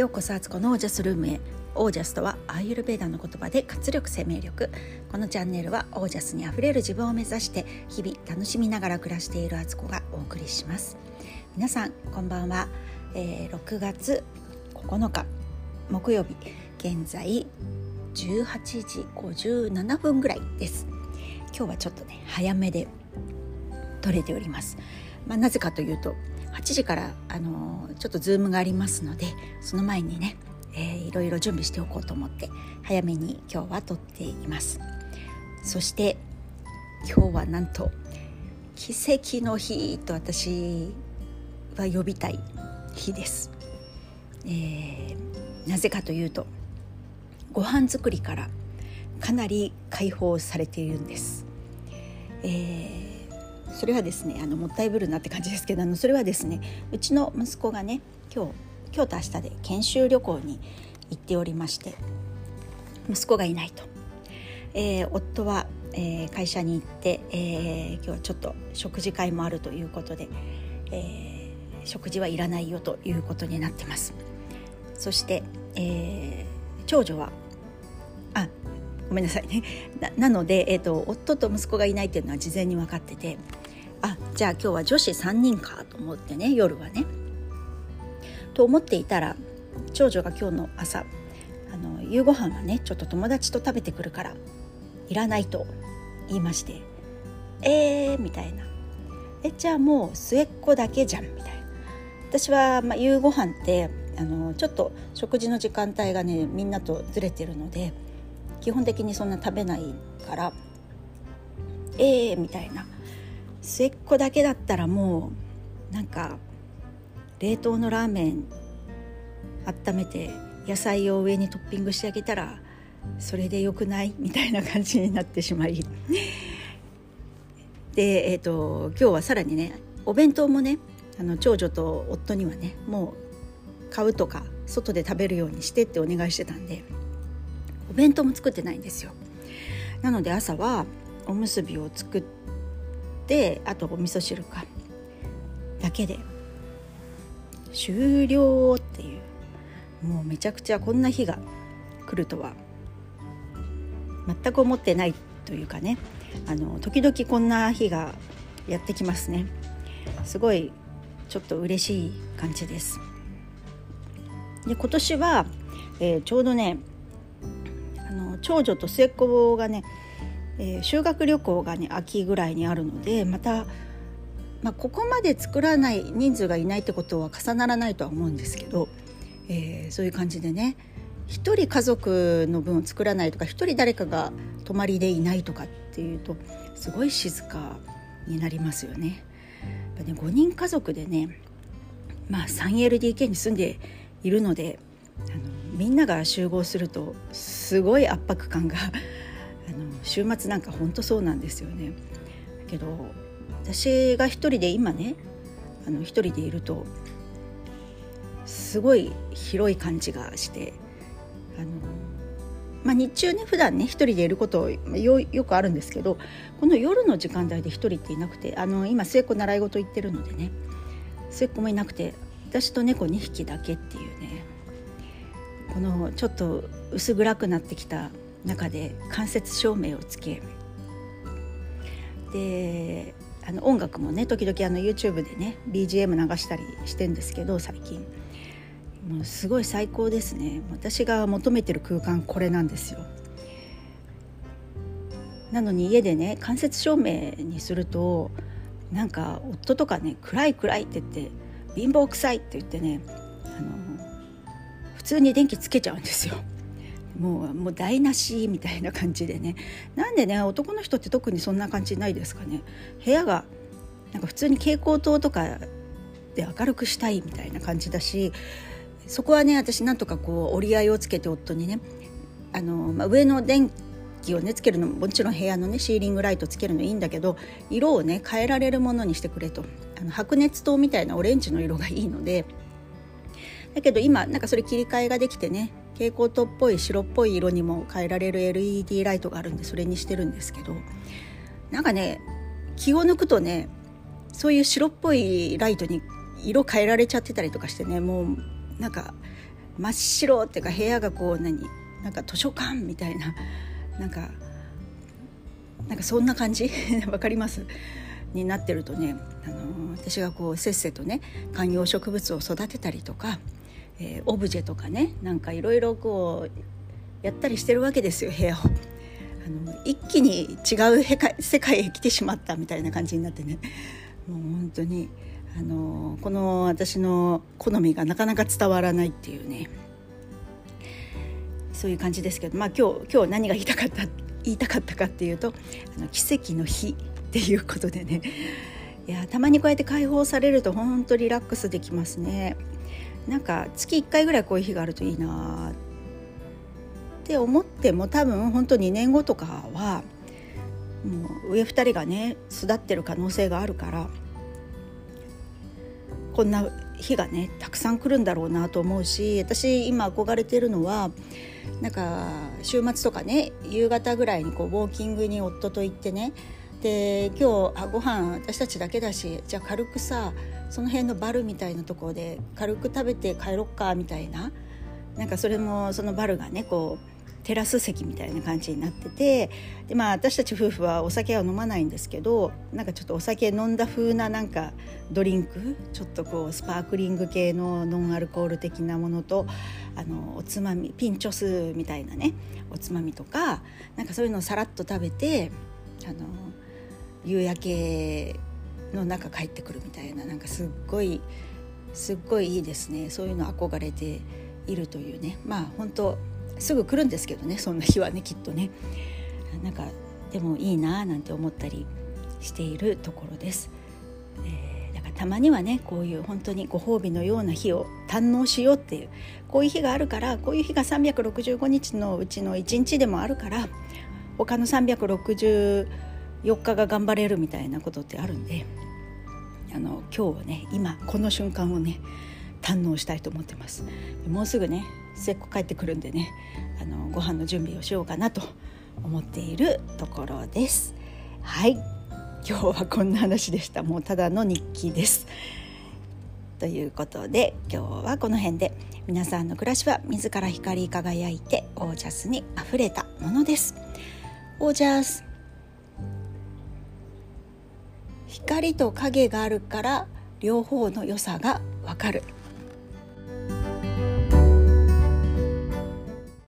ようこそアツコのオージャスルームへ。オージャスとはアーユルベーダの言葉で活力生命力。このチャンネルはオージャスにあふれる自分を目指して日々楽しみながら暮らしているアツコがお送りします。皆さんこんばんは、えー、6月9日木曜日現在18時57分ぐらいです。今日はちょっとね早めで撮れております。まあ、なぜかというと8時からあのちょっとズームがありますのでその前にね、えー、いろいろ準備しておこうと思って早めに今日は撮っています。そして今日はなんと奇跡の日と私は呼びたい日です、えー、なぜかというとご飯作りからかなり解放されているんです、えーそれはですねあのもったいぶるなって感じですけどあのそれはですねうちの息子がね今日今日と明日で研修旅行に行っておりまして息子がいないと、えー、夫は、えー、会社に行って、えー、今日はちょっと食事会もあるということで、えー、食事はいらないよということになってます。そして、えー、長女はあごめんなさいね。なので、えーと夫と息子がいないっていうのは事前に分かっててあじゃあ今日は女子3人かと思ってね夜はね。と思っていたら長女が今日の朝あの夕ご飯はねちょっと友達と食べてくるからいらないと言いまして「えー」みたいな「えじゃあもう末っ子だけじゃん」みたいな。私は、まあ、夕ご飯ってあのちょっと食事の時間帯がねみんなとずれてるので基本的にそんな食べないから「えー」みたいな。末っ子だけだったらもうなんか冷凍のラーメン温めて野菜を上にトッピングしてあげたらそれでよくないみたいな感じになってしまい で、えーと、今日はさらにねお弁当もねあの長女と夫にはねもう買うとか外で食べるようにしてってお願いしてたんでお弁当も作ってないんですよ。なので朝はおむすびを作ってあとお味噌汁か。だけで。終了っていう。もうめちゃくちゃこんな日が来るとは。全く思ってないというかね。あの時々こんな日がやってきますね。すごいちょっと嬉しい感じです。で今年は、えー、ちょうどねあの長女と末っ子がねえー、修学旅行がね秋ぐらいにあるのでまた、まあ、ここまで作らない人数がいないってことは重ならないとは思うんですけど、えー、そういう感じでね一人家族の分を作らないとか一人誰かが泊まりでいないとかっていうとすごい静かになりますよね。やっぱね5人家族でねまあ 3LDK に住んでいるのであのみんなが集合するとすごい圧迫感が週末なんか本当そうなんですよね。だけど私が一人で今ねあの一人でいるとすごい広い感じがしてあの、まあ、日中ね普段ね一人でいることよよくあるんですけどこの夜の時間帯で一人っていなくてあの今末っ子習い事行ってるのでね末っ子もいなくて私と猫2匹だけっていうねこのちょっと薄暗くなってきた中で間接照明をつけであの音楽もね時々あの YouTube でね BGM 流したりしてんですけど最近。もうすごい最高ですね。私が求めてる空間これなんですよ。なのに家でね間接照明にするとなんか夫とかね暗い暗いって言って貧乏臭いって言ってねあの普通に電気つけちゃうんですよ。もうもう台無しみたいな感じでね。なんでね男の人って特にそんな感じないですかね。部屋がなんか普通に蛍光灯とかで明るくしたいみたいな感じだしそこはね私なんとかこう折り合いをつけて夫にねあの、まあ、上の電気をねつけるのももちろん部屋のねシーリングライトつけるのいいんだけど色をね変えられるものにしてくれと。あの白熱灯みたいなオレンジの色がいいのでだけど今なんかそれ切り替えができてね蛍光灯っぽい白っぽい色にも変えられる LED ライトがあるんでそれにしてるんですけどなんかね気を抜くとねそういう白っぽいライトに色変えられちゃってたりとかしてねもうなんか真っ白っていうか部屋がこう何なんか図書館みたいななんかなんかそんな感じ？わかります？になってるとね、あの私がこうせっせとね観葉植物を育てたりとか、えー、オブジェとかねなんかいろいろこうやったりしてるわけですよ部屋を。あの一気に違う世界へ来てしまったみたいな感じになってね。もう本当にあのこの私の好みがなかなか伝わらないっていうね。そういう感じですけどまあ今日今日何が言いたかった言いたかったかっていうとあの奇跡の日っていうことでね。いやたまにこうやって解放されると本当リラックスできますね。なんか月1回ぐらいこういう日があるといいなって思っても多分本当2年後とかはもう上2人がね巣立ってる可能性があるからこんな日がねたくさん来るんだろうなと思うし私今憧れてるのはなんか週末とかね夕方ぐらいにこうウォーキングに夫と行ってね。で今日あご飯私たちだけだしじゃあ軽くさその辺のバルみたいなところで軽く食べて帰ろっかみたいななんかそれもそのバルがねこうテラス席みたいな感じになっててで、まあ、私たち夫婦はお酒は飲まないんですけどなんかちょっとお酒飲んだ風ななんかドリンクちょっとこうスパークリング系のノンアルコール的なものとあのおつまみピンチョスみたいなねおつまみとかなんかそういうのをさらっと食べてあの夕焼けの中帰ってくるみたいななんかすっごいすっごいいいですね。そういうの憧れているというね。まあ本当すぐ来るんですけどね。そんな日はねきっとね。なんかでもいいななんて思ったりしているところです、えー、だからたまにはねこういう本当にご褒美のような日を堪能しようっていうこういう日があるからこういう日が365日のうちの1日でもあるから他の365 4日が頑張れるみたいなことってあるんであの今日はね今この瞬間をね堪能したいと思ってます。もうすぐね末っ子帰ってくるんでねあのご飯の準備をしようかなと思っているところです。はい。今日はこんな話でした。もうただの日記です。ということで今日はこの辺で。皆さんの暮らしは自ら光り輝いてオージャスにあふれたものです。オージャス。光と影があるから両方の良さがわかる。